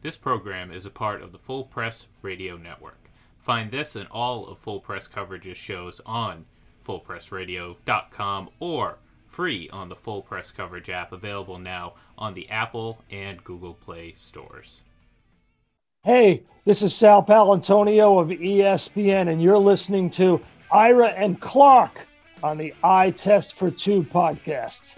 This program is a part of the Full Press Radio Network. Find this and all of Full Press Coverage's shows on fullpressradio.com or free on the Full Press Coverage app available now on the Apple and Google Play stores. Hey, this is Sal Paolantonio of ESPN, and you're listening to Ira and Clark on the Eye Test for Two podcast.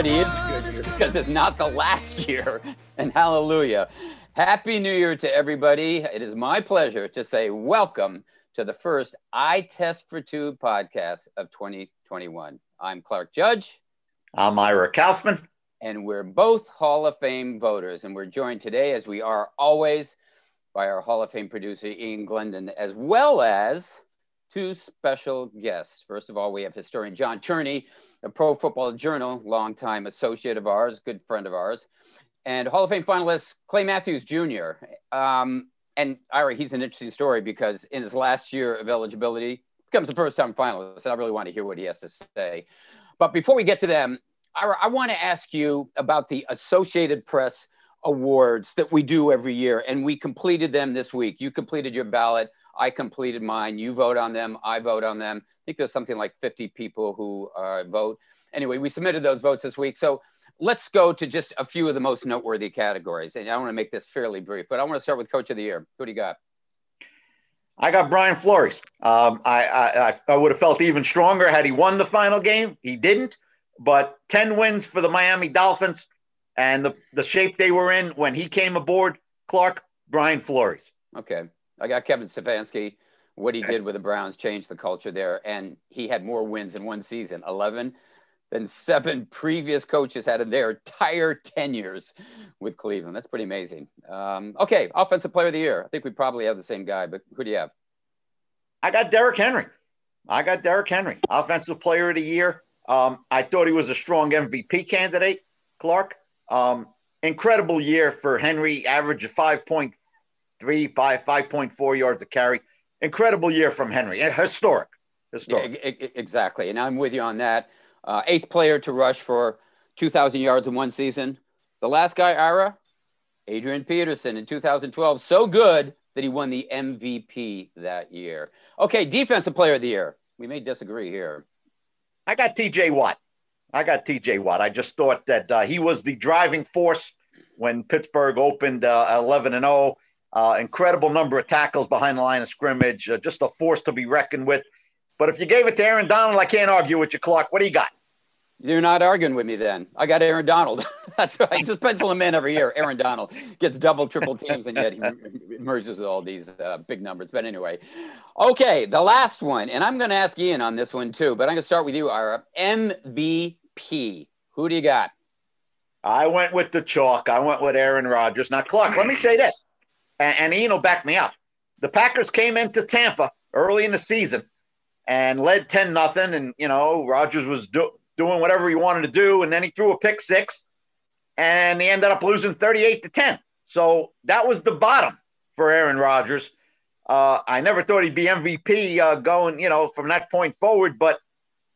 Already is good year because it's not the last year. And hallelujah. Happy New Year to everybody. It is my pleasure to say welcome to the first Eye Test for Two podcast of 2021. I'm Clark Judge, I'm Ira Kaufman. and we're both Hall of Fame voters. And we're joined today, as we are always, by our Hall of Fame producer, Ian Glendon, as well as two special guests. First of all, we have historian John Turney, a Pro Football Journal longtime associate of ours, good friend of ours, and Hall of Fame finalist Clay Matthews Jr. Um, and Ira, he's an interesting story because in his last year of eligibility, becomes a first-time finalist, and I really want to hear what he has to say. But before we get to them, Ira, I want to ask you about the Associated Press awards that we do every year, and we completed them this week. You completed your ballot. I completed mine. You vote on them. I vote on them. I think there's something like 50 people who uh, vote. Anyway, we submitted those votes this week. So let's go to just a few of the most noteworthy categories. And I want to make this fairly brief, but I want to start with Coach of the Year. Who do you got? I got Brian Flores. Um, I, I, I- I would have felt even stronger had he won the final game. He didn't, but 10 wins for the Miami Dolphins and the, the shape they were in when he came aboard. Clark, Brian Flores. Okay. I got Kevin Stefanski. What he did with the Browns changed the culture there. And he had more wins in one season 11 than seven previous coaches had in their entire tenures with Cleveland. That's pretty amazing. Um, okay. Offensive player of the year. I think we probably have the same guy, but who do you have? I got Derrick Henry. I got Derrick Henry, offensive player of the year. Um, I thought he was a strong MVP candidate, Clark. Um, incredible year for Henry, average of 5.3, 5, 5.4 yards a carry. Incredible year from Henry. Eh, Historic. Yeah, Historic. e- exactly. And I'm with you on that. Uh, eighth player to rush for 2,000 yards in one season. The last guy, Ira, Adrian Peterson in 2012. So good that he won the MVP that year. Okay, defensive player of the year. We may disagree here. I got TJ Watt. I got TJ Watt. I just thought that uh, he was the driving force when Pittsburgh opened uh, 11 and 0. Uh, incredible number of tackles behind the line of scrimmage. Uh, just a force to be reckoned with. But if you gave it to Aaron Donald, I can't argue with you, Clark. What do you got? You're not arguing with me then. I got Aaron Donald. That's right. Just pencil him in every year. Aaron Donald gets double, triple teams, and yet he emerges with all these uh, big numbers. But anyway, okay, the last one, and I'm going to ask Ian on this one too. But I'm going to start with you, Ira. MVP. Who do you got? I went with the chalk. I went with Aaron Rodgers. Now, Clark, let me say this, and, and Ian will back me up. The Packers came into Tampa early in the season and led 10 nothing. And, you know, Rodgers was do- doing whatever he wanted to do. And then he threw a pick six and he ended up losing 38 to 10. So that was the bottom for Aaron Rodgers. Uh, I never thought he'd be MVP uh, going, you know, from that point forward, but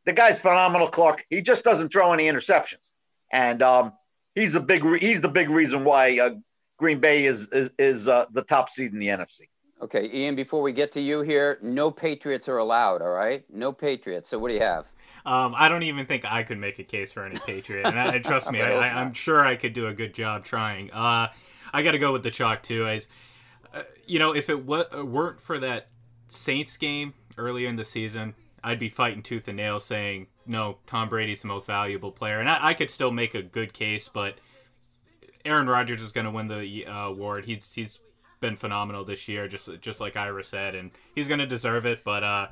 the guy's phenomenal, Clark. He just doesn't throw any interceptions. And, um, he's the big re- he's the big reason why uh, Green Bay is is, is uh, the top seed in the NFC. Okay, Ian, before we get to you here, no Patriots are allowed, all right? No Patriots. So what do you have? Um, I don't even think I could make a case for any Patriot, and, I, trust me, I I, hope I, not. I'm sure I could do a good job trying. Uh, I got to go with the chalk too. As uh, you know, if it wa- weren't for that Saints game earlier in the season, I'd be fighting tooth and nail saying no, Tom Brady's the most valuable player, and I, I could still make a good case, but Aaron Rodgers is going to win the uh, award. He's he's been phenomenal this year, just just like Ira said, and he's going to deserve it. But uh,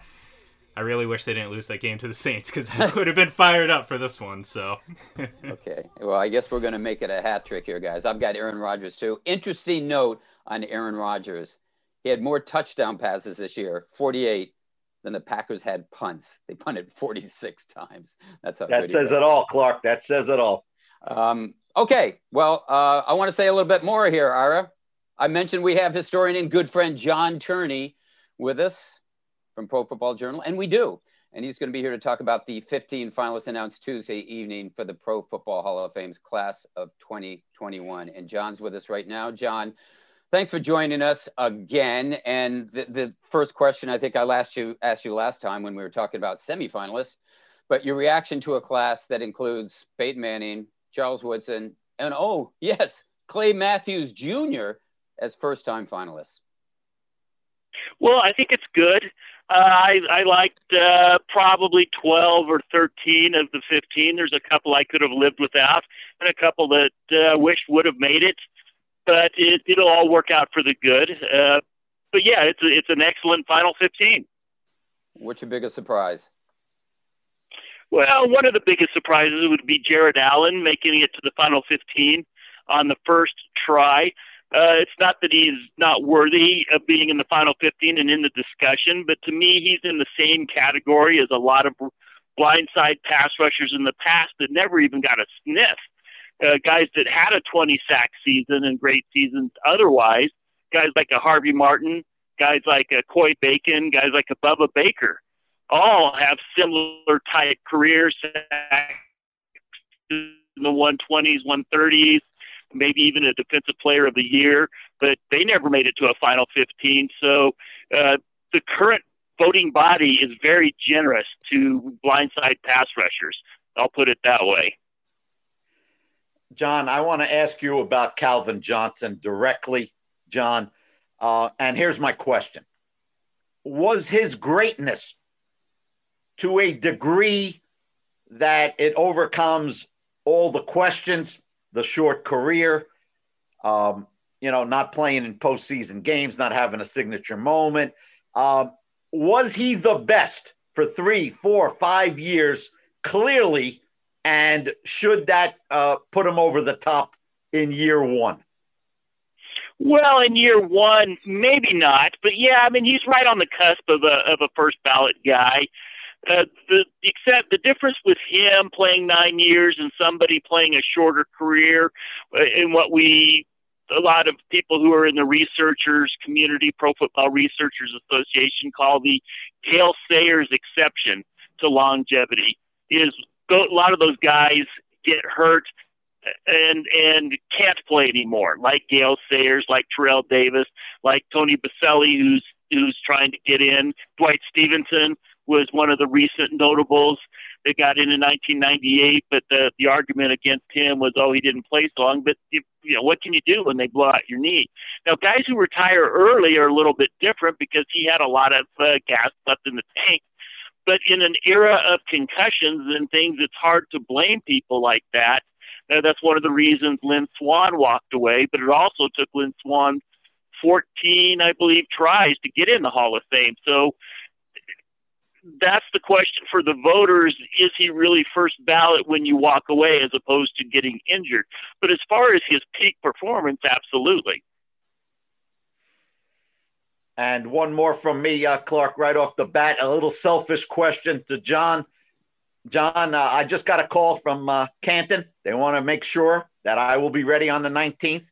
I really wish they didn't lose that game to the Saints because I would have been fired up for this one. So. okay, well, I guess we're going to make it a hat trick here, guys. I've got Aaron Rodgers too. Interesting note on Aaron Rodgers: he had more touchdown passes this year, 48, than the Packers had punts. They punted 46 times. That's how that says it all, Clark. That says it all. Um, okay, well, uh, I want to say a little bit more here, Ira. I mentioned we have historian and good friend John Turney with us from Pro Football Journal, and we do. And he's going to be here to talk about the 15 finalists announced Tuesday evening for the Pro Football Hall of Fame's class of 2021. And John's with us right now. John, thanks for joining us again. And the, the first question I think I asked you asked you last time when we were talking about semifinalists, but your reaction to a class that includes Peyton Manning, Charles Woodson, and oh yes, Clay Matthews Jr. as first-time finalists. Well, I think it's good. Uh, I, I liked uh, probably 12 or 13 of the 15. There's a couple I could have lived without, and a couple that uh, wish would have made it. But it, it'll all work out for the good. Uh, but yeah, it's a, it's an excellent final 15. What's your biggest surprise? Well, one of the biggest surprises would be Jared Allen making it to the final 15 on the first try. Uh, it's not that he's not worthy of being in the final 15 and in the discussion, but to me, he's in the same category as a lot of blindside pass rushers in the past that never even got a sniff. Uh, guys that had a 20 sack season and great seasons otherwise, guys like a Harvey Martin, guys like a Coy Bacon, guys like a Bubba Baker, all have similar type careers in the 120s, 130s maybe even a defensive player of the year, but they never made it to a final 15. So uh, the current voting body is very generous to blindside pass rushers. I'll put it that way. John, I want to ask you about Calvin Johnson directly, John. Uh, and here's my question Was his greatness to a degree that it overcomes all the questions the short career, um, you know, not playing in postseason games, not having a signature moment. Um, was he the best for three, four, five years? Clearly, and should that uh, put him over the top in year one? Well, in year one, maybe not, but yeah, I mean, he's right on the cusp of a of a first ballot guy. Uh, the except the difference with him playing nine years and somebody playing a shorter career, uh, in what we a lot of people who are in the researchers community, Pro Football Researchers Association, call the Gale Sayers exception to longevity. Is a lot of those guys get hurt and and can't play anymore, like Gale Sayers, like Terrell Davis, like Tony Boselli, who's who's trying to get in, Dwight Stephenson was one of the recent notables that got in in 1998. But the the argument against him was, oh, he didn't play so long. But you, you know, what can you do when they blow out your knee? Now, guys who retire early are a little bit different because he had a lot of uh, gas left in the tank. But in an era of concussions and things, it's hard to blame people like that. Uh, that's one of the reasons Lynn Swann walked away. But it also took Lynn Swann 14, I believe, tries to get in the Hall of Fame. So that's the question for the voters. Is he really first ballot when you walk away as opposed to getting injured? But as far as his peak performance, absolutely. And one more from me, uh, Clark, right off the bat. A little selfish question to John. John, uh, I just got a call from uh, Canton. They want to make sure that I will be ready on the 19th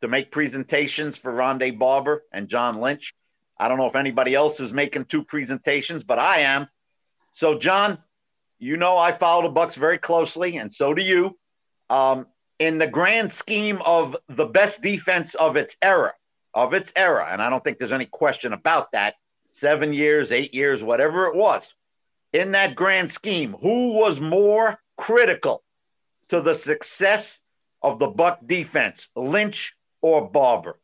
to make presentations for Rondé Barber and John Lynch. I don't know if anybody else is making two presentations, but I am. So, John, you know I follow the Bucs very closely, and so do you. Um, in the grand scheme of the best defense of its era, of its era, and I don't think there's any question about that. Seven years, eight years, whatever it was. In that grand scheme, who was more critical to the success of the Buc defense, Lynch or Barber?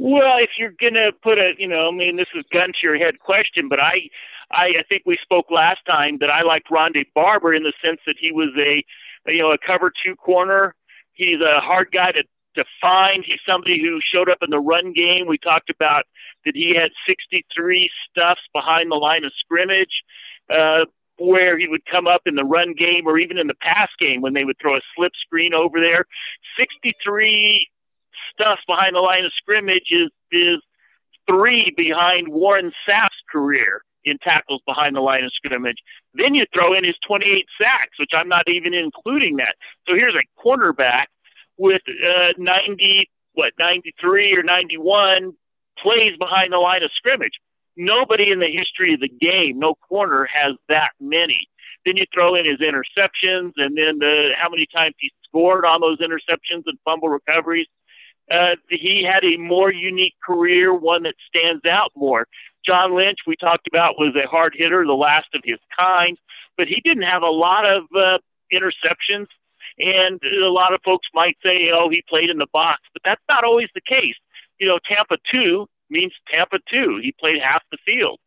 Well, if you're gonna put a, you know, I mean, this is gun to your head question, but I, I, I think we spoke last time that I liked Rondé Barber in the sense that he was a, you know, a cover two corner. He's a hard guy to defined. He's somebody who showed up in the run game. We talked about that he had 63 stuffs behind the line of scrimmage. Uh, where he would come up in the run game or even in the pass game when they would throw a slip screen over there. 63 stuffs behind the line of scrimmage is, is three behind Warren Sapp's career in tackles behind the line of scrimmage. Then you throw in his 28 sacks, which I'm not even including that. So here's a cornerback with uh, 90, what, 93 or 91 plays behind the line of scrimmage. Nobody in the history of the game, no corner has that many. Then you throw in his interceptions and then the, how many times he scored on those interceptions and fumble recoveries. Uh, he had a more unique career, one that stands out more. John Lynch, we talked about, was a hard hitter, the last of his kind, but he didn't have a lot of uh, interceptions. And a lot of folks might say, oh, he played in the box, but that's not always the case. You know, Tampa 2 means Tampa 2. He played half the field.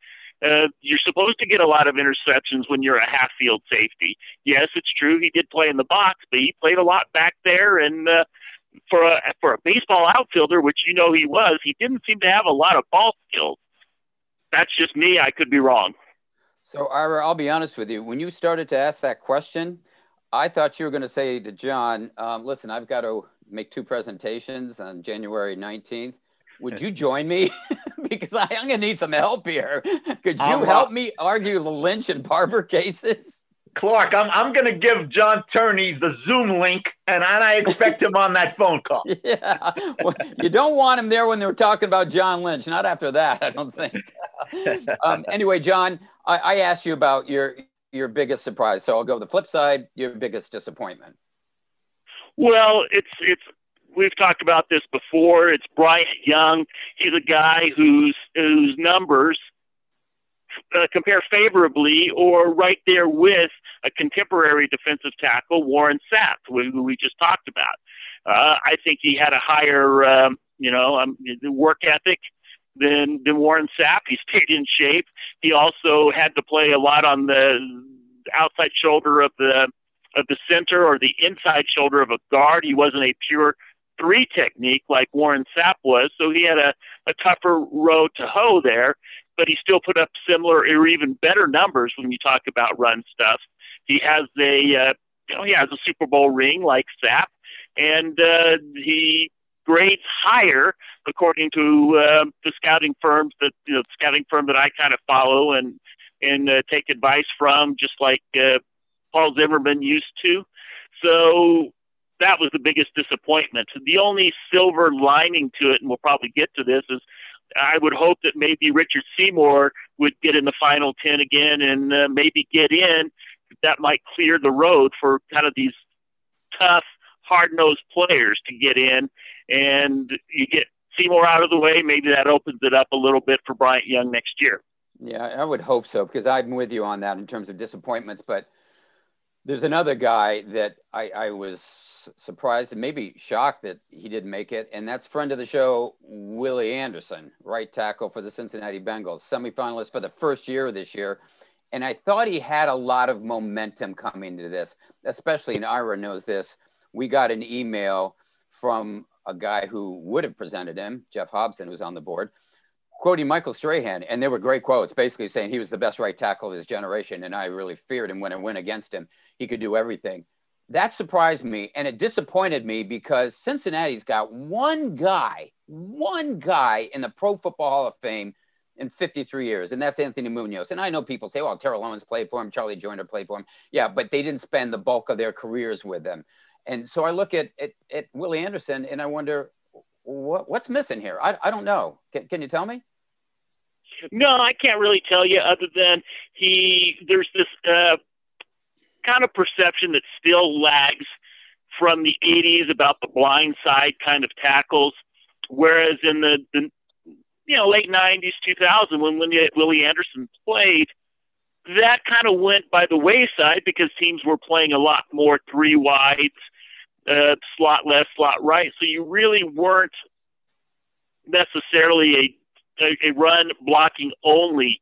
Uh, you're supposed to get a lot of interceptions when you're a half field safety. Yes, it's true he did play in the box, but he played a lot back there. And uh, for a for a baseball outfielder, which you know he was, he didn't seem to have a lot of ball skills that's just me. I could be wrong. So, Ira, I'll be honest with you. When you started to ask that question, I thought you were going to say to John, um, listen, I've got to make two presentations on January 19th. Would you join me? because I, am going to need some help here. Could you um, help me argue the Lynch and Barber cases? Clark, I'm I'm gonna give John Turney the Zoom link, and I expect him on that phone call. Yeah, well, you don't want him there when they were talking about John Lynch. Not after that, I don't think. um, anyway, John, I, I asked you about your your biggest surprise, so I'll go the flip side. Your biggest disappointment. Well, it's it's we've talked about this before. It's Bryant Young. He's a guy whose whose numbers uh, compare favorably or right there with a contemporary defensive tackle, Warren Sapp, who we just talked about. Uh, I think he had a higher, um, you know, um, work ethic than than Warren Sapp. He stayed in shape. He also had to play a lot on the outside shoulder of the of the center or the inside shoulder of a guard. He wasn't a pure three technique like Warren Sapp was, so he had a, a tougher road to hoe there but he still put up similar or even better numbers when you talk about run stuff. He has a, uh, you know, he has a Super Bowl ring like Sapp, and uh, he grades higher according to uh, the scouting firms that you know, scouting firm that I kind of follow and and uh, take advice from, just like uh, Paul Zimmerman used to. So that was the biggest disappointment. The only silver lining to it, and we'll probably get to this, is I would hope that maybe Richard Seymour would get in the final 10 again and uh, maybe get in. That might clear the road for kind of these tough, hard nosed players to get in. And you get Seymour out of the way, maybe that opens it up a little bit for Bryant Young next year. Yeah, I would hope so because I'm with you on that in terms of disappointments. But there's another guy that I, I was surprised and maybe shocked that he didn't make it, and that's friend of the show, Willie Anderson, right tackle for the Cincinnati Bengals, semifinalist for the first year this year. And I thought he had a lot of momentum coming to this, especially, and Ira knows this. We got an email from a guy who would have presented him, Geoff Hobson, who's on the board, quoting Michael Strahan, and they were great quotes, basically saying he was the best right tackle of his generation, and I really feared him when I went against him. He could do everything. That surprised me, and it disappointed me because Cincinnati's got one guy, one guy in the Pro Football Hall of Fame in 53 years, and that's Anthony Munoz. And I know people say, well, Terrell Owens played for him, Charlie Joiner played for him. Yeah, but they didn't spend the bulk of their careers with them. And so I look at, at, at Willie Anderson and I wonder, what, what's missing here? I, I don't know. Can, can you tell me? No, I can't really tell you other than he there's this uh, kind of perception that still lags from the 80s about the blind side kind of tackles, whereas in the, the you know late 90s 2000 when Willie Anderson played, that kind of went by the wayside because teams were playing a lot more three wides, uh, slot left, slot right, so you really weren't necessarily a a, a run blocking only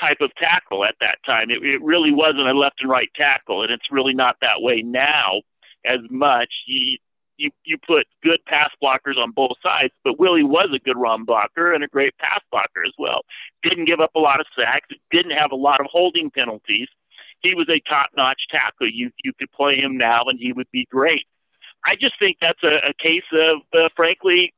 type of tackle at that time. It, it really wasn't a left and right tackle, and it's really not that way now as much. You, you you put good pass blockers on both sides, but Willie was a good run blocker and a great pass blocker as well. Didn't give up a lot of sacks, didn't have a lot of holding penalties. He was a top-notch tackle. You you could play him now, and he would be great. I just think that's a, a case of, uh, frankly,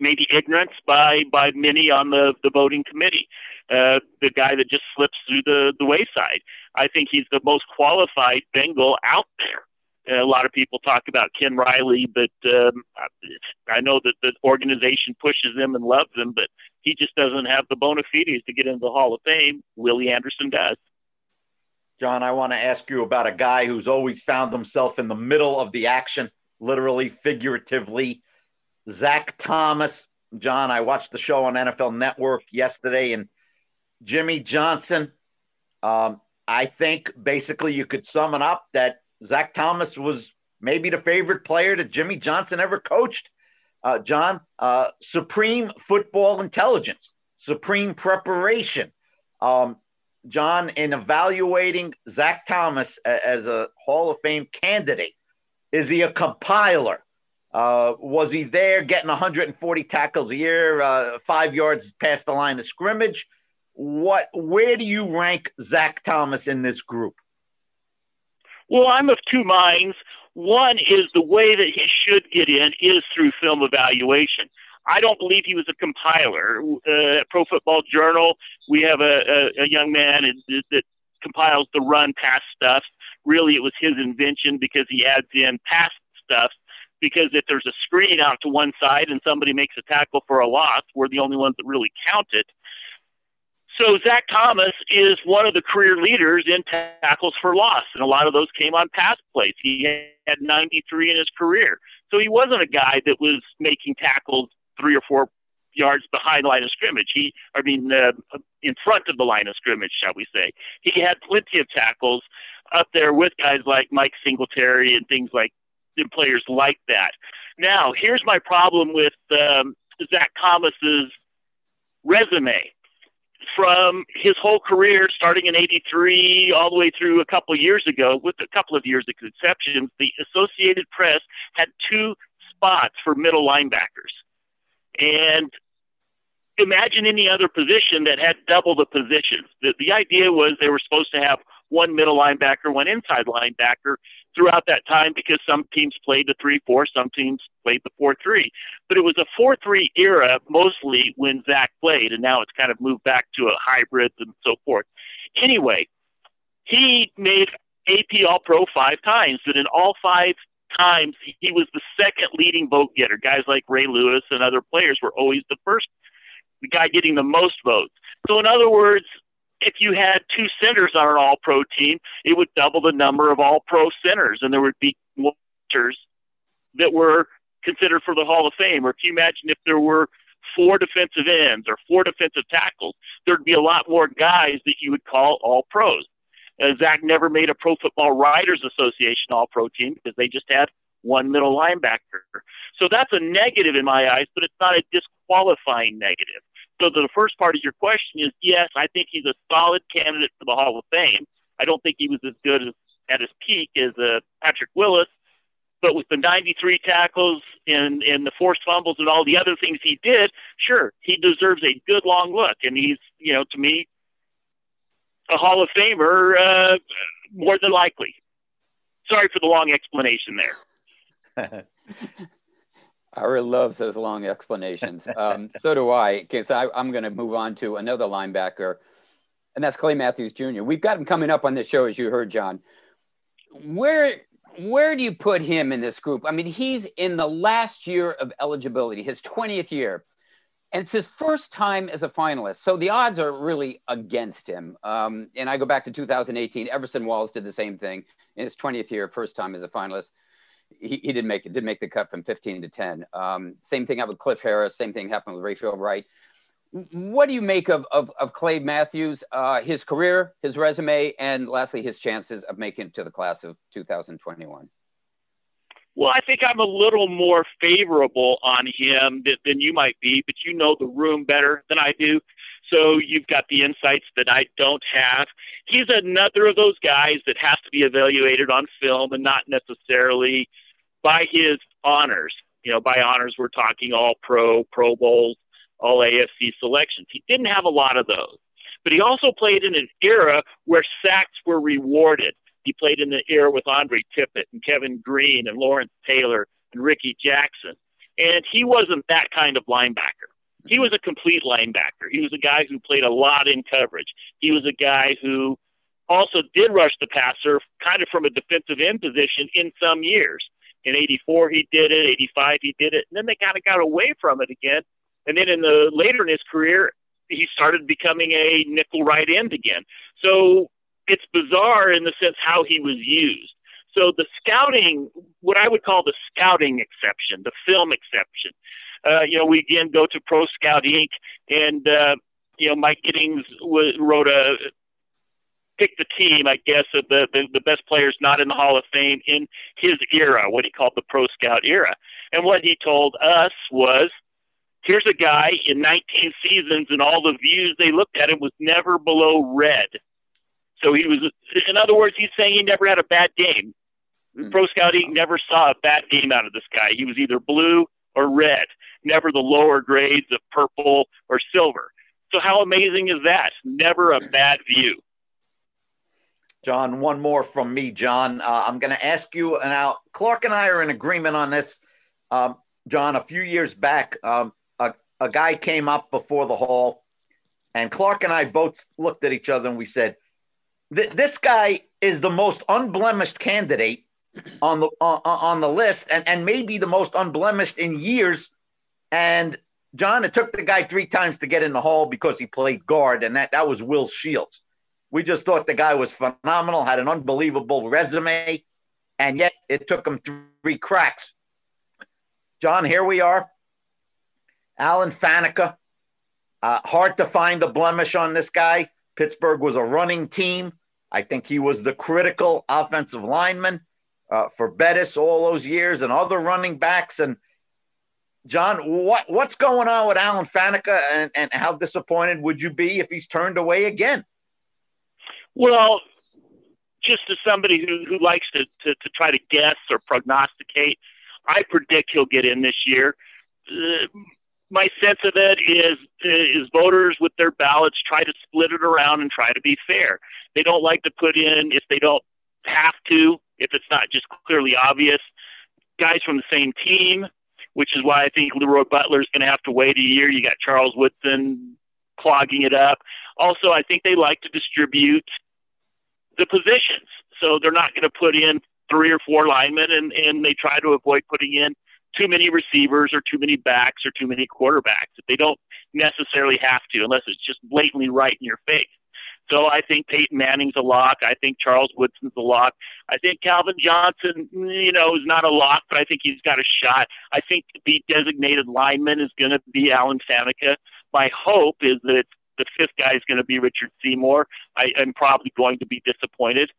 maybe ignorance by by many on the the voting committee. Uh, the guy that just slips through the the wayside. I think he's the most qualified Bengal out there. A lot of people talk about Ken Riley, but um, I know that the organization pushes him and loves him, but he just doesn't have the bona fides to get into the Hall of Fame. Willie Anderson does. John, I want to ask you about a guy who's always found himself in the middle of the action, literally, figuratively. Zach Thomas. John, I watched the show on NFL Network yesterday, and Jimmy Johnson. Um, I think basically you could sum it up that Zach Thomas was maybe the favorite player that Jimmy Johnson ever coached. Uh, John, uh, supreme football intelligence, supreme preparation. Um, John, in evaluating Zach Thomas as a Hall of Fame candidate, is he a compiler? Uh, was he there getting 140 tackles a year, uh, five yards past the line of scrimmage? What? Where do you rank Zach Thomas in this group? Well, I'm of two minds. One is the way that he should get in is through film evaluation. I don't believe he was a compiler. Uh, Pro Football Journal, we have a, a, a young man that compiles the run pass stuff. Really, it was his invention because he adds in pass stuff. Because if there's a screen out to one side and somebody makes a tackle for a loss, we're the only ones that really count it. So Zach Thomas is one of the career leaders in tackles for loss, and a lot of those came on pass plays. He had 93 in his career, so he wasn't a guy that was making tackles three or four yards behind line of scrimmage. He, I mean, uh, in front of the line of scrimmage, shall we say? He had plenty of tackles up there with guys like Mike Singletary and things like and players like that. Now, here's my problem with um, Zach Thomas's resume from his whole career, starting in '83 all the way through a couple of years ago, with a couple of years of exceptions, the Associated Press had two spots for middle linebackers. And imagine any other position that had double the positions. The, the idea was they were supposed to have one middle linebacker, one inside linebacker throughout that time because some teams played the 3 4, some teams played the 4 3. But it was a 4 3 era mostly when Zach played, and now it's kind of moved back to a hybrid and so forth. Anyway, he made AP All Pro five times, and in all five times he was the second leading vote getter. Guys like Ray Lewis and other players were always the first the guy getting the most votes. So in other words, if you had two centers on an all pro team, it would double the number of all pro centers and there would be more centers that were considered for the Hall of Fame. Or if you imagine if there were four defensive ends or four defensive tackles, there'd be a lot more guys that you would call all pros. Uh, Zach never made a Pro Football Writers Association All Pro team because they just had one middle linebacker. So that's a negative in my eyes, but it's not a disqualifying negative. So the first part of your question is yes, I think he's a solid candidate for the Hall of Fame. I don't think he was as good as, at his peak as uh, Patrick Willis, but with the 93 tackles and, and the forced fumbles and all the other things he did, sure, he deserves a good long look. And he's, you know, to me, a Hall of Famer uh, more than likely. Sorry for the long explanation there. Ira loves those long explanations. Um, so do I, because I'm going to move on to another linebacker, and that's Clay Matthews Jr. We've got him coming up on this show, as you heard, John. Where where do you put him in this group? I mean, he's in the last year of eligibility, his 20th year and it's his first time as a finalist. So the odds are really against him. Um, and I go back to 2018. Everson Walls did the same thing in his 20th year, first time as a finalist. He, he did make it, did make the cut from 15 to 10. Um, same thing happened with Cliff Harris. Same thing happened with Rayfield Wright. What do you make of, of, of Clay Matthews, uh, his career, his resume, and lastly, his chances of making it to the class of 2021? Well, I think I'm a little more favorable on him than, than you might be, but you know the room better than I do. So you've got the insights that I don't have. He's another of those guys that has to be evaluated on film and not necessarily by his honors. You know, by honors, we're talking all pro, Pro Bowls, all AFC selections. He didn't have a lot of those. But he also played in an era where sacks were rewarded. He played in the era with Andre Tippett and Kevin Greene and Lawrence Taylor and Rickey Jackson. And he wasn't that kind of linebacker. He was a complete linebacker. He was a guy who played a lot in coverage. He was a guy who also did rush the passer kind of from a defensive end position in some years. In 84, he did it. 85, he did it. And then they kind of got away from it again. And then in the later in his career, he started becoming a nickel right end again. So it's bizarre in the sense how he was used. So the scouting, what I would call the scouting exception, the film exception, uh, you know, we again go to Pro Scout Inc. and uh, you know Mike Giddings w- wrote a pick the team, I guess, of the, the the best players not in the Hall of Fame in his era, what he called the Pro Scout era. And what he told us was, here's a guy in 19 seasons, and all the views they looked at him was never below red. So he was, in other words, he's saying he never had a bad game. Mm-hmm. Pro Scouting never saw a bad game out of this guy. He was either blue or red, never the lower grades of purple or silver. So how amazing is that? Never a bad view. John, one more from me, John. Uh, I'm going to ask you and now. Clark and I are in agreement on this. Um, John, a few years back, um, a, guy came up before the hall, and Clark and I both looked at each other and we said, "This guy is the most unblemished candidate on the on, on the list, and and maybe the most unblemished in years." And John, it took the guy three times to get in the hall because he played guard, and that that was Will Shields. We just thought the guy was phenomenal, had an unbelievable resume, and yet it took him three cracks. John, here we are. Alan Faneca. Uh, hard to find a blemish on this guy. Pittsburgh was a running team. I think he was the critical offensive lineman uh, for Bettis all those years and other running backs. And John, what what's going on with Alan Faneca, and, and how disappointed would you be if he's turned away again? Well, just as somebody who, who likes to, to, to try to guess or prognosticate, I predict he'll get in this year. Uh, my sense of it is is voters with their ballots try to split it around and try to be fair. They don't like to put in if they don't have to, if it's not just clearly obvious, guys from the same team, which is why I think Leroy Butler is going to have to wait a year. You got Charles Woodson clogging it up. Also, I think they like to distribute the positions. So they're not going to put in three or four linemen, and, and they try to avoid putting in too many receivers or too many backs or too many quarterbacks. They don't necessarily have to unless it's just blatantly right in your face. So I think Peyton Manning's a lock. I think Charles Woodson's a lock. I think Calvin Johnson, you know, is not a lock, but I think he's got a shot. I think the designated lineman is going to be Alan Faneca. My hope is that the fifth guy is going to be Richard Seymour. I am probably going to be disappointed.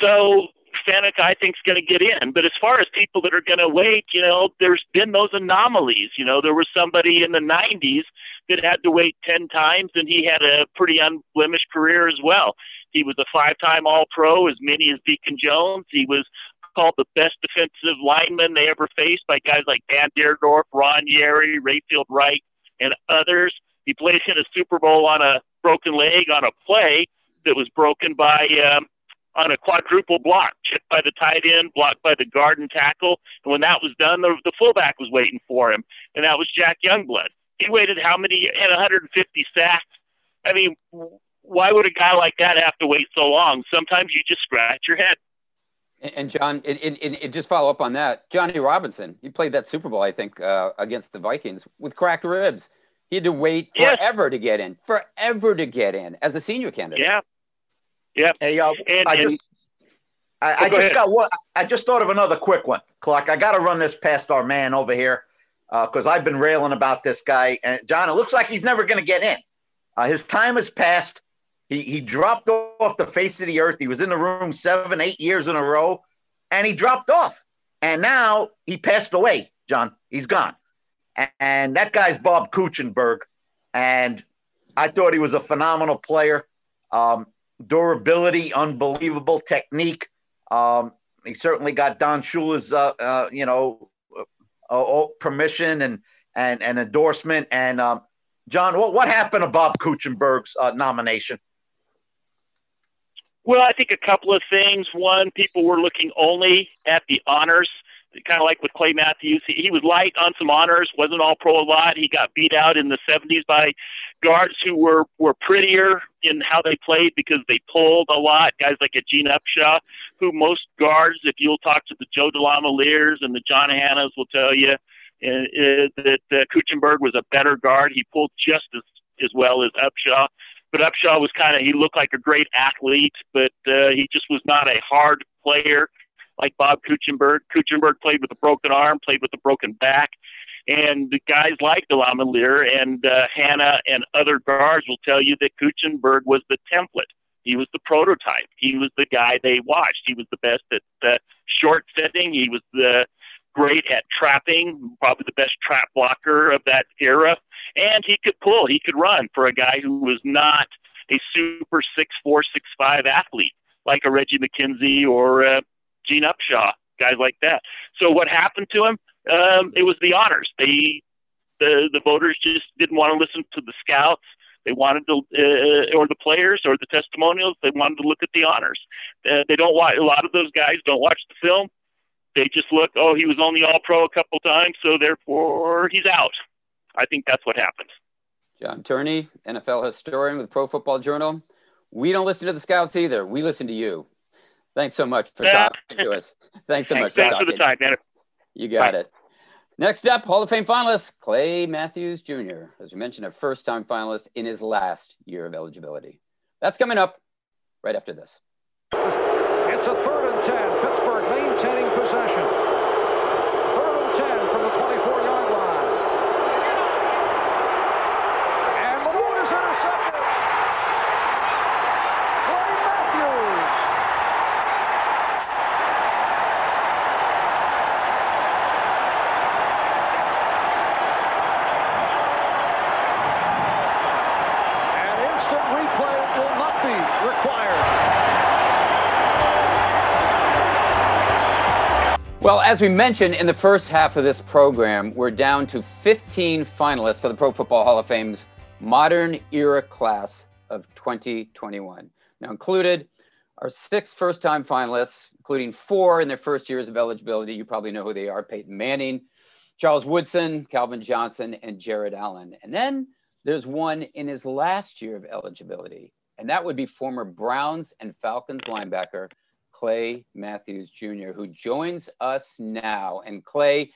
So Faneca, I think, is going to get in. But as far as people that are going to wait, you know, there's been those anomalies. You know, there was somebody in the 90s that had to wait 10 times, and he had a pretty unblemished career as well. He was a five time All Pro, as many as Deacon Jones. He was called the best defensive lineman they ever faced by guys like Dan Dierdorf, Ron Yary, Rayfield Wright, and others. He played in a Super Bowl on a broken leg on a play that was broken by um, on a quadruple block, chipped by the tight end, blocked by the guard and tackle. And when that was done, the, the fullback was waiting for him, and that was Jack Youngblood. He waited how many? Had 150 sacks. I mean, why would a guy like that have to wait so long? Sometimes you just scratch your head. And John, it, it, it, just follow up on that. Johnny Robinson, he played that Super Bowl, I think, uh, against the Vikings with cracked ribs. He had to wait forever yes. to get in, forever to get in as a senior candidate. Yeah. Yeah. Hey, uh, and, I and, just, I, I just got one. I just thought of another quick one, Clark. I got to run this past our man over here because uh, I've been railing about this guy. And John, it looks like he's never going to get in. Uh, his time has passed. He, he dropped off the face of the earth. He was in the room seven, eight years in a row, and he dropped off. And now he passed away, John. He's gone and that guy's Bob Kuechenberg. and I thought he was a phenomenal player. Um, durability, unbelievable technique. Um, he certainly got Don Shula's, uh, uh, you know, uh, permission and and and endorsement. And um, John, what what happened to Bob Kuechenberg's uh, nomination? Well, I think a couple of things. One, people were looking only at the honors, kind of like with Clay Matthews. He, he was light on some honors, wasn't all pro a lot. He got beat out in the 70s by guards who were, were prettier in how they played because they pulled a lot. Guys like a Gene Upshaw, who most guards, if you'll talk to the Joe DeLamielleures and the John Hannahs, will tell you uh, uh, that uh, Kuechenberg was a better guard. He pulled just as, as well as Upshaw but Upshaw was kind of he looked like a great athlete, but uh, he just was not a hard player like Bob Kuechenberg. Kuechenberg played with a broken arm, played with a broken back, and the guys like DeLamielleure and uh, Hannah and other guards will tell you that Kuechenberg was the template. He was the prototype. He was the guy they watched. He was the best at uh, short setting. He was the great at trapping, probably the best trap blocker of that era and he could pull, he could run for a guy who was not a super six four six five athlete like a Reggie McKenzie or uh, Gene Upshaw, guys like that. So what happened to him? Um, it was the honors. They the the voters just didn't want to listen to the scouts. They wanted to, uh, or the players, or the testimonials. They wanted to look at the honors. Uh, they don't watch. A lot of those guys don't watch the film. They just look. Oh, he was only All Pro a couple times, so therefore he's out. I think that's what happened. John Turney, NFL historian with Pro Football Journal. We don't listen to the scouts either. We listen to you. Thanks so much for talking to us. Thanks so Thanks, much thanks for, for the time, man. You got Bye. it. Next up, Hall of Fame finalist Clay Matthews Jr. As we mentioned, a first-time finalist in his last year of eligibility. That's coming up right after this. It's a third Well, as we mentioned in the first half of this program, we're down to 15 finalists for the Pro Football Hall of Fame's modern era class of 2021. Now, included are six first time finalists, including four in their first years of eligibility. You probably know who they are Peyton Manning, Charles Woodson, Calvin Johnson, and Jared Allen. And then there's one in his last year of eligibility, and that would be former Browns and Falcons linebacker Clay Matthews Jr., who joins us now. And Clay,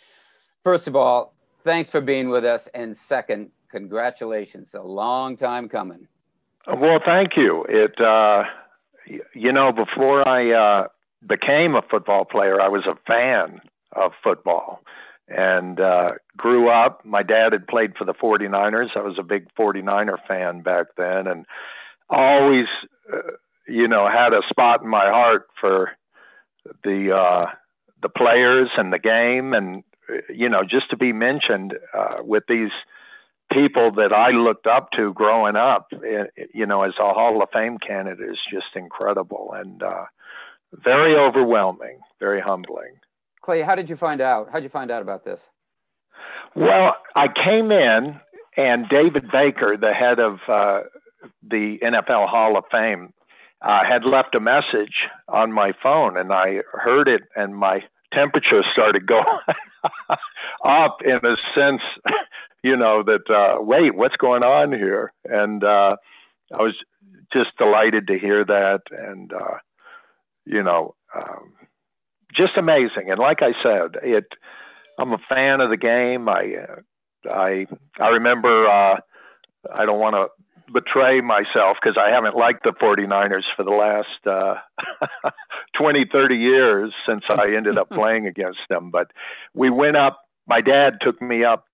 first of all, thanks for being with us. And second, congratulations. A long time coming. Well, thank you. It, uh, you know, before I uh, became a football player, I was a fan of football and uh, grew up. My dad had played for the 49ers. I was a big 49er fan back then and always, uh, you know, had a spot in my heart for the uh, the players and the game, and you know, just to be mentioned uh, with these people that I looked up to growing up, eh, you know, as a Hall of Fame candidate is just incredible and uh, very overwhelming, very humbling. Clay, how did you find out? How did you find out about this? Well, I came in, and David Baker, the head of uh, the NFL Hall of Fame, uh, had left a message on my phone, and I heard it, and my temperature started going up in a sense, you know, that uh, wait, what's going on here? And uh, I was just delighted to hear that, and uh, you know, um, just amazing. And like I said, it. I'm a fan of the game. I uh, I I remember. Uh, I don't want to betray myself because I haven't liked the 49ers for the last uh, 20, 30 years since I ended up playing against them. But we went up. My dad took me up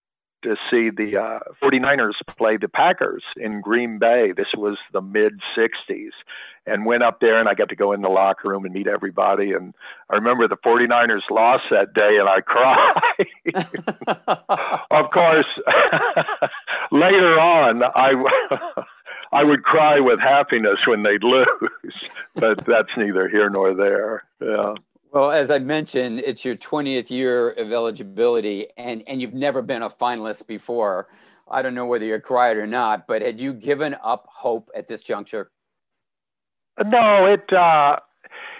to see the uh, 49ers play the Packers in Green Bay. This was the mid 60s. And went up there and I got to go in the locker room and meet everybody. And I remember the 49ers lost that day and I cried. of course, later on, I. I would cry with happiness when they'd lose, but that's neither here nor there. Yeah. Well, as I mentioned, it's your 20th year of eligibility, and, and you've never been a finalist before. I don't know whether you're quiet or not, but had you given up hope at this juncture? No, it uh,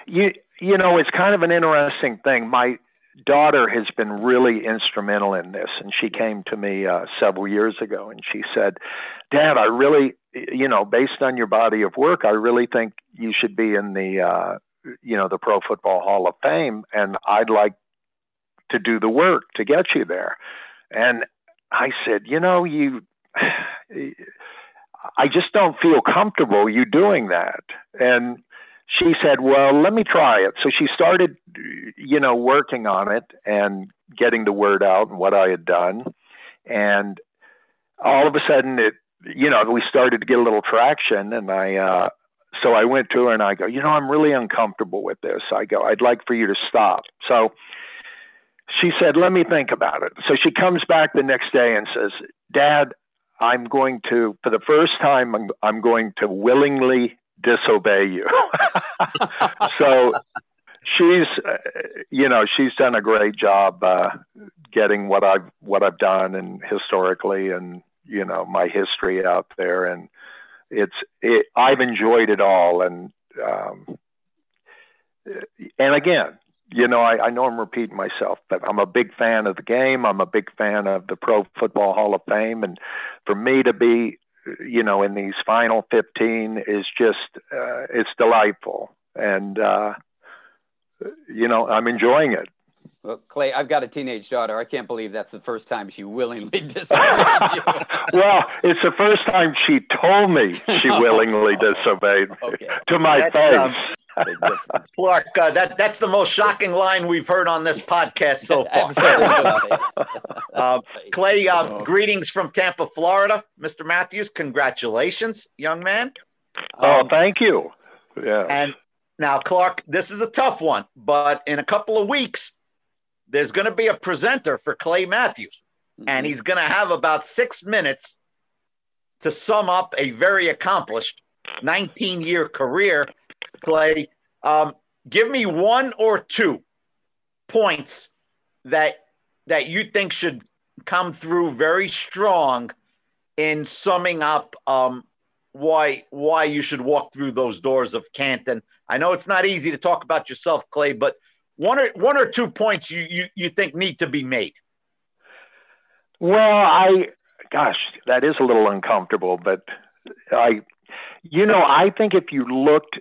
you you know it's kind of an interesting thing. My daughter has been really instrumental in this, and she came to me uh, several years ago, and she said, "Dad, I really, you know, based on your body of work, I really think you should be in the uh, you know, the Pro Football Hall of Fame, and I'd like to do the work to get you there. And I said, you know, you, I just don't feel comfortable you doing that. And she said, well, let me try it. So she started, you know, working on it and getting the word out and what I had done. And all of a sudden it, you know, we started to get a little traction and I, uh, so I went to her and I go, you know, I'm really uncomfortable with this. I go, I'd like for you to stop. So she said, let me think about it. So she comes back the next day and says, Dad, I'm going to, for the first time, I'm, I'm going to willingly disobey you. so she's, uh, you know, she's done a great job uh, getting what I've what I've done and historically and you know my history out there and it's it, I've enjoyed it all, and um, and again, you know, I, I know I'm repeating myself, but I'm a big fan of the game. I'm a big fan of the Pro Football Hall of Fame, and for me to be, you know, in these final 15 is just uh, it's delightful, and uh, you know, I'm enjoying it. Well, Clay, I've got a teenage daughter. I can't believe that's the first time she willingly disobeyed you. well, it's the first time she told me she willingly disobeyed okay. to my that's, face. Um, Clark, uh, that that's the most shocking line we've heard on this podcast so far. uh, Clay, uh, oh. greetings from Tampa, Florida, Mr. Matthews. Congratulations, young man. Oh, um, thank you. Yeah. And now, Clark, this is a tough one, but in a couple of weeks, there's going to be a presenter for Clay Matthews, mm-hmm. and he's going to have about six minutes to sum up a very accomplished 19 year career. Clay, um, give me one or two points that that you think should come through very strong in summing up um, why why you should walk through those doors of Canton. I know it's not easy to talk about yourself, Clay, but one or one or two points you you, you think need to be made. Well, I gosh, that is a little uncomfortable, but I you know, I think if you looked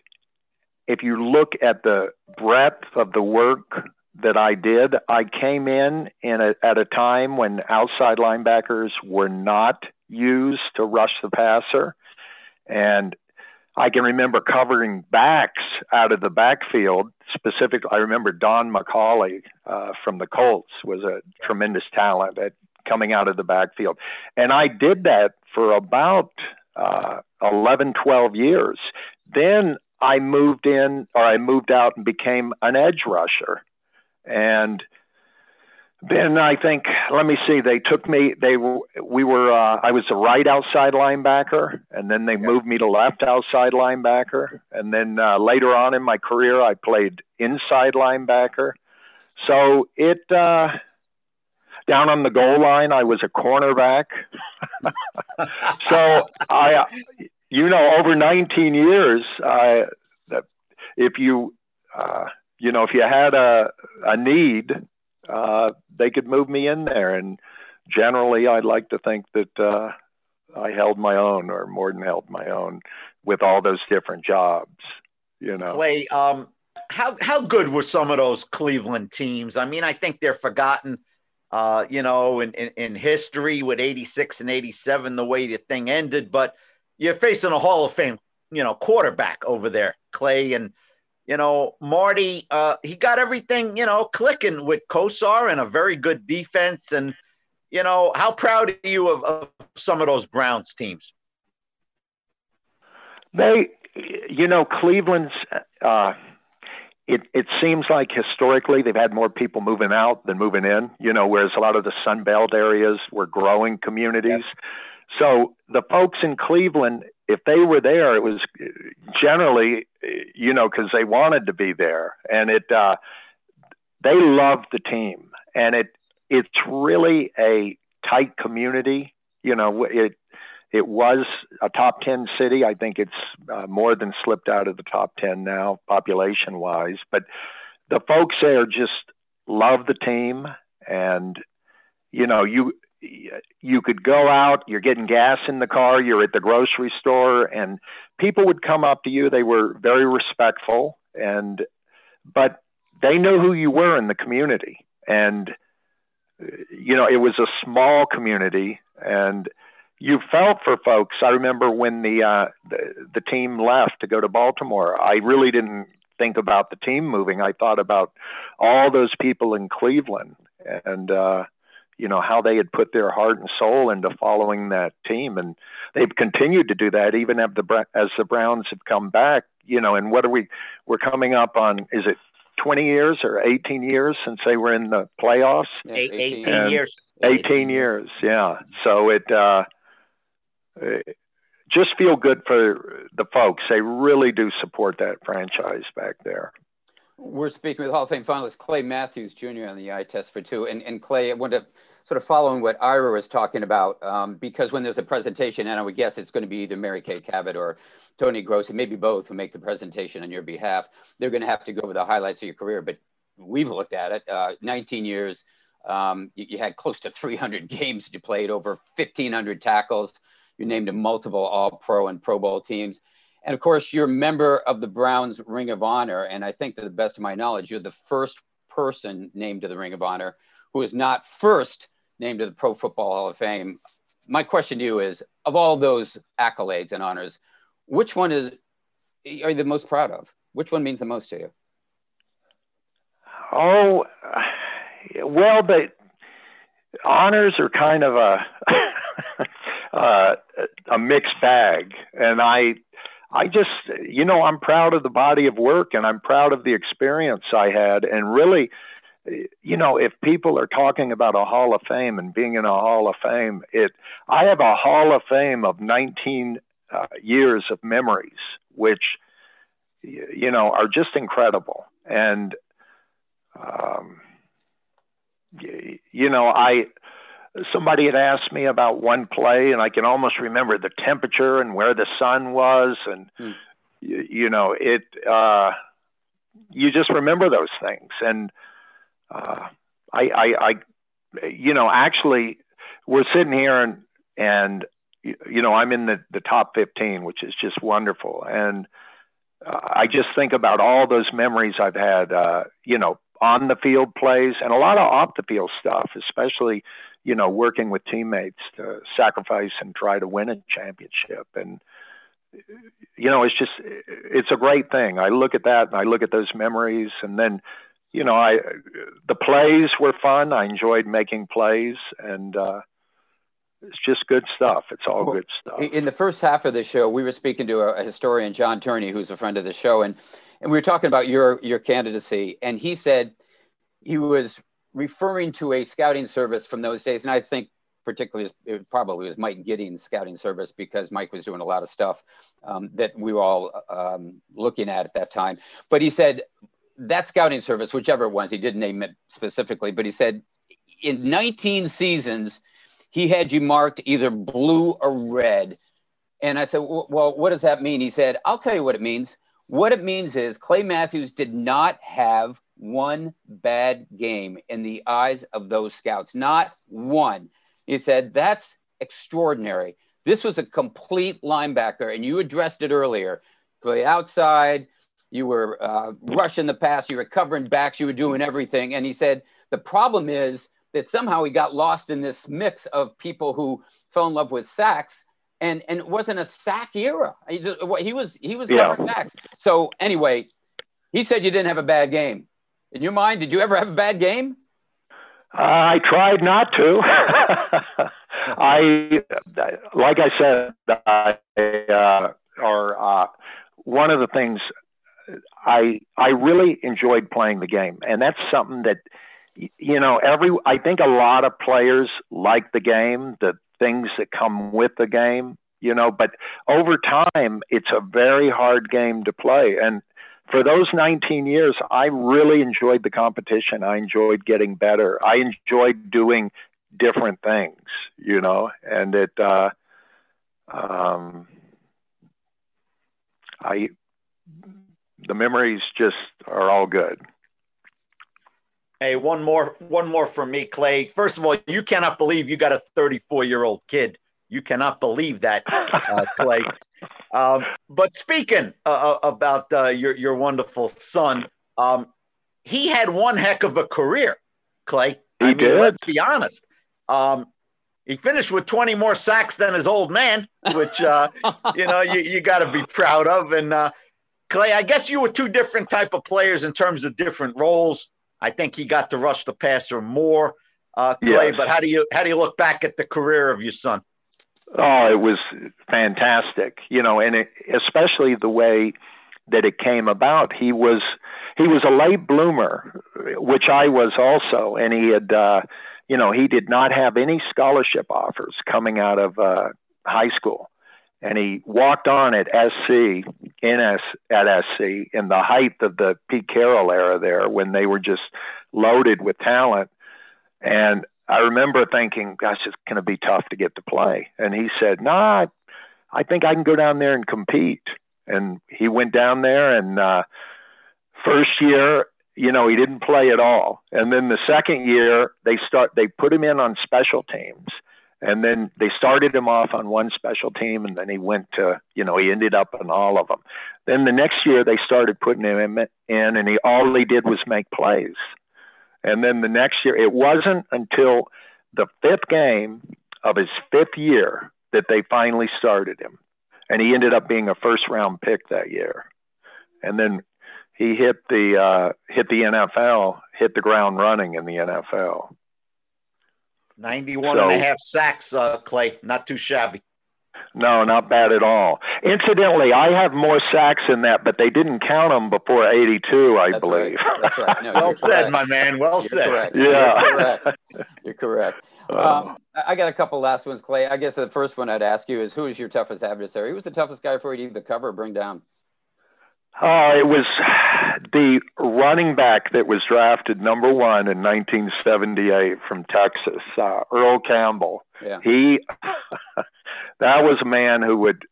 if you look at the breadth of the work that I did, I came in in a, at a time when outside linebackers were not used to rush the passer and I can remember covering backs out of the backfield. Specifically, I remember Don McCauley uh, from the Colts was a tremendous talent at coming out of the backfield. And I did that for about uh, 11, 12 years. Then I moved in, or I moved out and became an edge rusher. And then I think, let me see, they took me, they we were, uh, I was a right outside linebacker, and then they moved me to left outside linebacker. And then uh, later on in my career, I played inside linebacker. So it, uh, down on the goal line, I was a cornerback. so I, you know, over 19 years, I, if you, uh, you know, if you had a, a need, uh, they could move me in there. And generally, I'd like to think that uh, I held my own, or more than held my own, with all those different jobs. You know, Clay. Um, how how good were some of those Cleveland teams? I mean, I think they're forgotten. Uh, you know, in, in, in history with 86 and 87, the way the thing ended, but you're facing a Hall of Fame, you know, quarterback over there, Clay, and you know, Marty, uh, he got everything, you know, clicking with Kosar and a very good defense. And, you know, how proud are you of, of some of those Browns teams? They, you know, Cleveland's, uh, it, it seems like historically they've had more people moving out than moving in, you know, whereas a lot of the Sun Belt areas were growing communities. Yep. So the folks in Cleveland, if they were there, it was generally, you know, because they wanted to be there, and it, uh, they loved the team, and it it's really a tight community. You know, it it was a top 10 city. I think it's uh, more than slipped out of the top 10 now, population wise. But the folks there just love the team. And, you know, you, you could go out, you're getting gas in the car, you're at the grocery store, and people would come up to you. They were very respectful, and, but they knew who you were in the community. And, you know, it was a small community, and you felt for folks. I remember when the, uh, the the team left to go to Baltimore. I really didn't think about the team moving. I thought about all those people in Cleveland and uh, you know how they had put their heart and soul into following that team, and they've continued to do that even as the as the Browns have come back. You know, and what are we? We're coming up on is it 20 years or 18 years since they were in the playoffs? Yeah, 18, 18 years. 18 years, yeah. So it. uh it just feel good for the folks. They really do support that franchise back there. We're speaking with Hall of Fame finalist Clay Matthews Jr. on the eye test for two. And, and Clay, I want to sort of follow on what Ira was talking about, um, because when there's a presentation, and I would guess it's going to be either Mary Kay Cabot or Tony Grossi, and maybe both, who make the presentation on your behalf, they're going to have to go over the highlights of your career. But we've looked at it uh, 19 years. Um, you, you, had close to 300 games that you played, over 1,500 tackles. You're named in multiple All Pro and Pro Bowl teams. And of course, you're a member of the Browns Ring of Honor. And I think, to the best of my knowledge, you're the first person named to the Ring of Honor who is not first named to the Pro Football Hall of Fame. My question to you is of all those accolades and honors, which one is are you the most proud of? Which one means the most to you? Oh, well, the honors are kind of a uh, a mixed bag, and I I just you know I'm proud of the body of work and I'm proud of the experience I had, and really. You know, if people are talking about a Hall of Fame and being in a Hall of Fame, it I have a Hall of Fame of 19 uh, years of memories, which you know are just incredible. And um, you know, I somebody had asked me about one play, and I can almost remember the temperature and where the sun was, and hmm. you, you know it. Uh, you just remember those things, and uh, I, I, I, you know, actually, we're sitting here and and you know I'm in the the top 15, which is just wonderful, and uh, I just think about all those memories I've had, uh, you know, on the field plays and a lot of off the field stuff, especially you know, working with teammates to sacrifice and try to win a championship. And, you know, it's just, it's a great thing. I look at that and I look at those memories and then, you know, I, the plays were fun. I enjoyed making plays and, uh, it's just good stuff. It's all well, good stuff. In the first half of the show, we were speaking to a historian, John Turney, who's a friend of the show, and and we were talking about your your candidacy, and he said he was referring to a scouting service from those days, and I think particularly it probably was Mike Giddings' scouting service because Mike was doing a lot of stuff um, that we were all um, looking at at that time. But he said that scouting service, whichever it was, he didn't name it specifically, but he said in 19 seasons he had you marked either blue or red. And I said, well, what does that mean? He said, I'll tell you what it means. What it means is Clay Matthews did not have one bad game in the eyes of those scouts. Not one. He said, That's extraordinary. This was a complete linebacker, and you addressed it earlier. Play outside, you were uh, rushing the pass, you were covering backs, you were doing everything. And he said, The problem is that somehow he got lost in this mix of people who fell in love with sacks and and it wasn't a sack era. He, just, he was he was yeah. covering backs. So anyway, he said you didn't have a bad game. In your mind, did you ever have a bad game? Uh, I tried not to. I, like I said, I, uh, or uh, one of the things I I really enjoyed playing the game, and that's something that you know every I think a lot of players like the game, the things that come with the game, you know. But over time, it's a very hard game to play, and for those 19 years, I really enjoyed the competition. I enjoyed getting better. I enjoyed doing different things, you know, and it, uh, um, I, the memories just are all good. Hey, one more, one more from me, Clay. First of all, you cannot believe you got a 34 year old kid. You cannot believe that, uh, Clay. Um, but speaking uh, uh, about uh, your your wonderful son, um, he had one heck of a career, Clay. He I mean, did. let's be honest. Um, he finished with 20 more sacks than his old man, which uh, you know you, you got to be proud of. And uh, Clay, I guess you were two different type of players in terms of different roles. I think he got to rush the passer more, uh, Clay. Yes. But how do you how do you look back at the career of your son? Oh, it was fantastic, you know, and it, especially the way that it came about. He was he was a late bloomer, which I was also, and he had, uh, you know, he did not have any scholarship offers coming out of uh, high school, and he walked on at SC in S at SC in the height of the Pete Carroll era there when they were just loaded with talent, and I remember thinking, gosh, it's going to be tough to get to play. And he said, nah, I, I think I can go down there and compete. And he went down there and uh, first year, you know, he didn't play at all. And then the second year, they start they put him in on special teams. And then they started him off on one special team, and then he went to, you know, he ended up on all of them. Then the next year, they started putting him in, and he all he did was make plays. And then the next year, it wasn't until the fifth game of his fifth year that they finally started him. And he ended up being a first round pick that year. And then he hit the uh, hit the NFL, hit the ground running in the NFL. 91 so, and a half sacks, uh, Clay. Not too shabby. No, not bad at all. Incidentally, I have more sacks than that, but they didn't count them before 82, I That's believe. Right. That's right. No, well said, correct. my man. Well You're said. Correct. Yeah. You're correct. You're correct. Um, I got a couple last ones, Clay. I guess the first one I'd ask you is who is your toughest adversary? Who was the toughest guy for you to either cover or bring down? Oh, it was the running back that was drafted number one in 1978 from Texas, uh, Earl Campbell. Yeah. He, that was a man who would,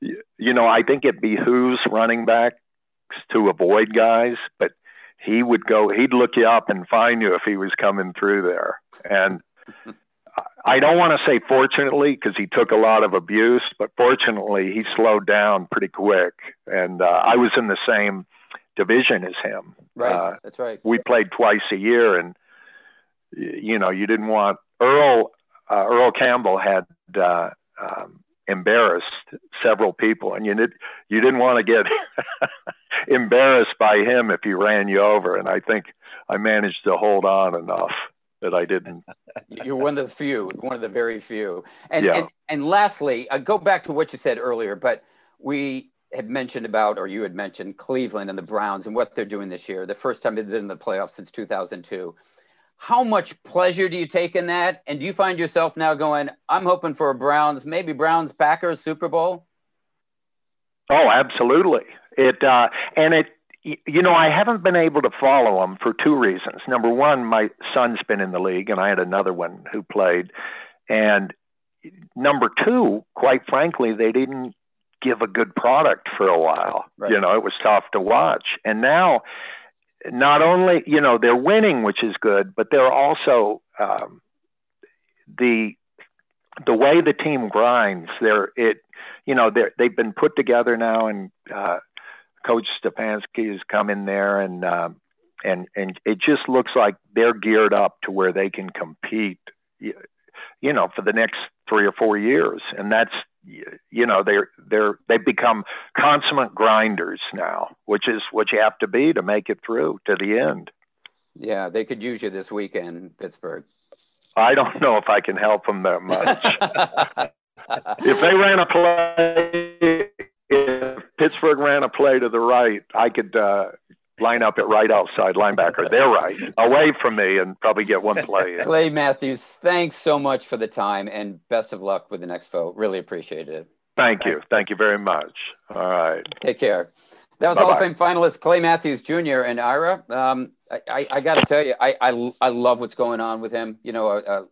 you know, I think it behooves running backs to avoid guys, but he would go, he'd look you up and find you if he was coming through there. And I don't want to say fortunately because he took a lot of abuse, but fortunately he slowed down pretty quick. And uh, I was in the same division as him. Right. Uh, That's right. we played twice a year, and you know you didn't want Earl. Uh, Earl Campbell had uh, um, embarrassed several people, and you did you didn't want to get embarrassed by him if he ran you over. And I think I managed to hold on enough that I didn't. You're one of the few, one of the very few. And Yeah. and, and lastly, I go back to what you said earlier, but we had mentioned about, or you had mentioned Cleveland and the Browns and what they're doing this year. The first time they've been in the playoffs since 2002. How much pleasure do you take in that? And do you find yourself now going, I'm hoping for a Browns, maybe Browns Packers Super Bowl? Oh, absolutely. It uh, and it. You know, I haven't been able to follow them for two reasons. Number one, my son's been in the league, and I had another one who played. And number two, quite frankly, they didn't give a good product for a while. Right. You know, it was tough to watch. And now, not only you know they're winning, which is good, but they're also um, the the way the team grinds. They're it you know they're they've been put together now, and uh, Coach Stefanski has come in there, and um, and and it just looks like they're geared up to where they can compete. You know, for the next three or four years, and that's you know they're they're they've become consummate grinders now, which is what you have to be to make it through to the end. Yeah, they could use you this weekend in Pittsburgh. I don't know if I can help them that much. if they ran a play, if Pittsburgh ran a play to the right, I could uh, line up at right outside linebacker. They're right, away from me, and probably get one play in. Clay Matthews, thanks so much for the time and best of luck with the next vote. Really appreciate it. Thank you. Thank you very much. All right. Take care. That was Hall of. Fame finalist Clay Matthews Jr. and Ira. Um, I, I, I got to tell you, I, I, I love what's going on with him. You know, uh, uh,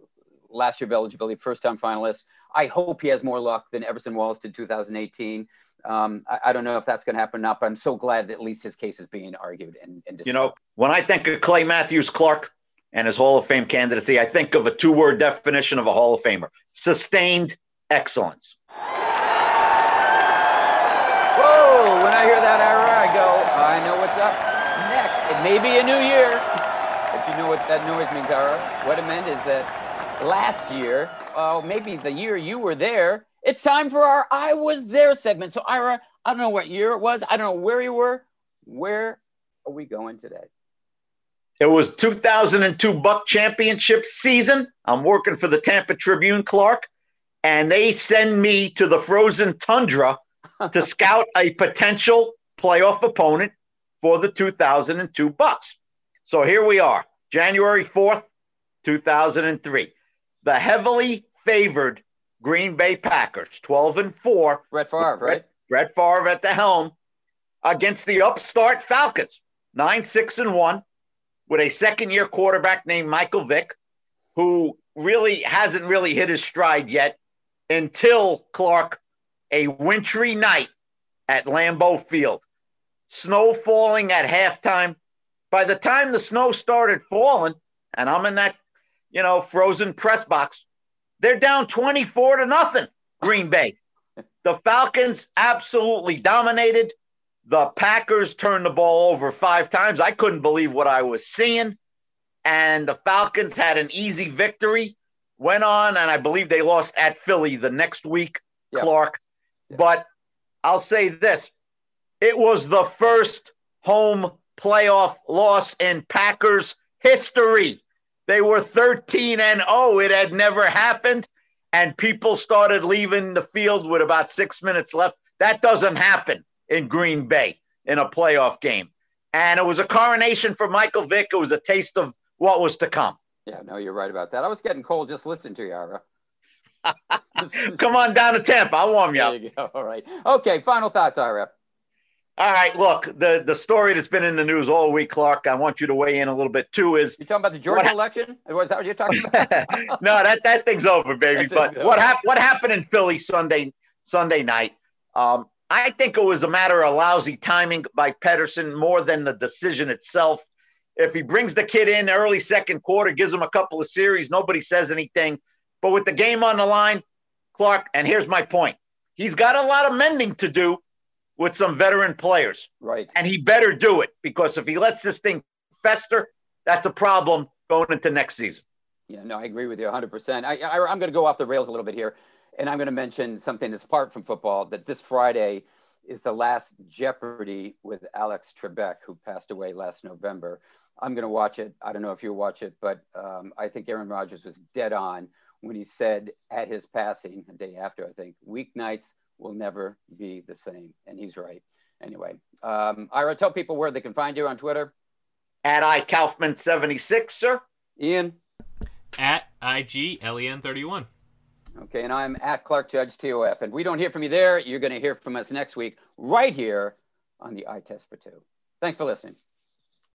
last year of eligibility, first time finalist. I hope he has more luck than Everson Walls did 2018. Um, I, I don't know if that's going to happen or not, but I'm so glad that at least his case is being argued and, and You know, when I think of Clay Matthews Clark and his Hall of Fame candidacy, I think of a two word definition of a Hall of Famer sustained excellence. Whoa, when I hear that, Ira, I go, I know what's up next. It may be a new year, but you know what that noise means, Ira? What it meant is that last year, oh, maybe the year you were there, it's time for our I Was There segment. So, Ira, I don't know what year it was. I don't know where you were. Where are we going today? It was 2002 Buc Championship season. I'm working for the Tampa Tribune, Clark, and they send me to the frozen tundra to scout a potential playoff opponent for the 2002 Bucs. So here we are, January 4th, 2003. The heavily favored Green Bay Packers, 12 and 4. Brett Favre, right? Brett Favre at the helm against the upstart Falcons, 9 6 and 1, with a second year quarterback named Michael Vick, who really hasn't really hit his stride yet until Clark, a wintry night at Lambeau Field. Snow falling at halftime. By the time the snow started falling, and I'm in that, you know, frozen press box, they're down 24 to nothing, Green Bay. The Falcons absolutely dominated. The Packers turned the ball over five times. I couldn't believe what I was seeing. And the Falcons had an easy victory, went on, and I believe they lost at Philly the next week, Yeah. Clark. But I'll say this it was the first home playoff loss in Packers history. They were 13 and 0. It had never happened. And people started leaving the field with about six minutes left. That doesn't happen in Green Bay in a playoff game. And it was a coronation for Michael Vick. It was a taste of what was to come. Yeah, no, you're right about that. I was getting cold just listening to you, Ira. Come on down to Tampa. I'll warm you up. There you go. All right. Okay, final thoughts, Ira. All right, look, the, the story that's been in the news all week, Clark, I want you to weigh in a little bit too, is You talking about the Georgia What- election? Was that what you're talking about? no, that that thing's over, baby. That's but it. what happened? What happened in Philly Sunday Sunday night? Um, I think it was a matter of lousy timing by Pederson more than the decision itself. If he brings the kid in early second quarter, gives him a couple of series, nobody says anything. But with the game on the line, Clark, and here's my point: he's got a lot of mending to do with some veteran players right. and he better do it because if he lets this thing fester, that's a problem going into next season. Yeah, no, I agree with you 100%. I, I, I'm going to go off the rails a little bit here, and I'm going to mention something that's apart from football that this Friday is the last Jeopardy with Alex Trebek, who passed away last November. I'm going to watch it. I don't know if you watch it, but um, I think Aaron Rodgers was dead on when he said at his passing, a day after, I think, weeknights will never be the same. And he's right. Anyway, um, Ira, tell people where they can find you on Twitter. At I Kaufman 76, sir. Ian. At IGLEN31. Okay, and I'm at Clark Judge TOF. And if we don't hear from you there, you're going to hear from us next week, right here on the Eye Test for Two. Thanks for listening.